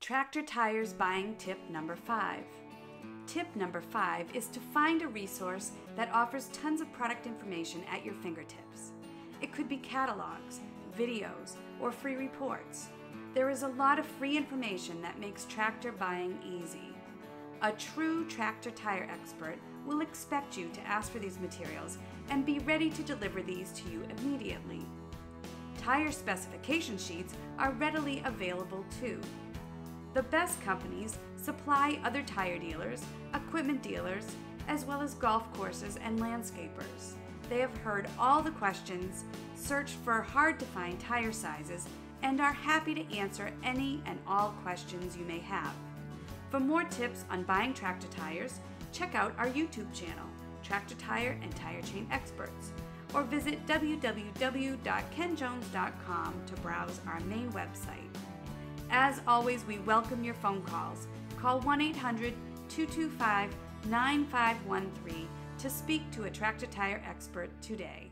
Tractor Tires Buying Tip Number 5. Tip number 5 is to find a resource that offers tons of product information at your fingertips. It could be catalogs, videos, or free reports. There is a lot of free information that makes tractor buying easy. A true tractor tire expert will expect you to ask for these materials and be ready to deliver these to you immediately. Tire specification sheets are readily available too. The best companies supply other tire dealers, equipment dealers, as well as golf courses and landscapers. They have heard all the questions, searched for hard to find tire sizes, and are happy to answer any and all questions you may have. For more tips on buying tractor tires, check out our YouTube channel, Tractor Tire and Tire Chain Experts, or visit www.kenjones.com to browse our main website. As always, we welcome your phone calls. Call 1 800 225 9513 to speak to a tractor tire expert today.